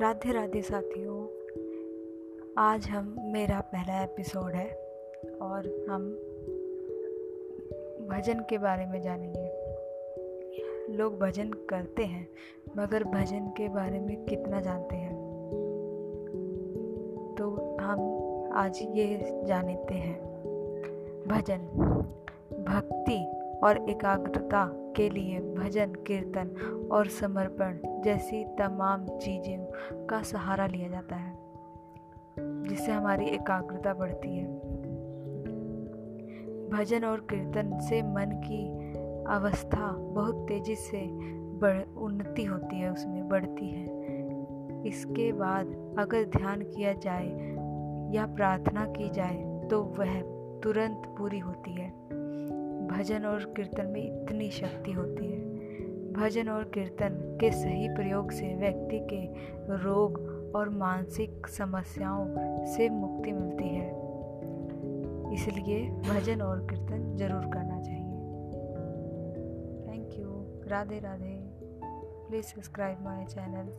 राधे राधे साथियों, आज हम, मेरा पहला एपिसोड है और हम भजन के बारे में जानेंगे। लोग भजन करते हैं, मगर भजन के बारे में कितना जानते हैं? तो हम आज ये जानते हैं, भजन, भक्ति और एकाग्रता के लिए भजन, कीर्तन और समर्पण जैसी तमाम चीज़ों का सहारा लिया जाता है, जिससे हमारी एकाग्रता बढ़ती है। भजन और कीर्तन से मन की अवस्था बहुत तेज़ी से बढ़, उन्नति होती है, उसमें बढ़ती है। इसके बाद अगर ध्यान किया जाए या प्रार्थना की जाए तो वह तुरंत पूरी होती है। भजन और कीर्तन में इतनी शक्ति होती है। भजन और कीर्तन के सही प्रयोग से व्यक्ति के रोग और मानसिक समस्याओं से मुक्ति मिलती है। इसलिए भजन और कीर्तन ज़रूर करना चाहिए। Thank you Radhe Radhe please subscribe my channel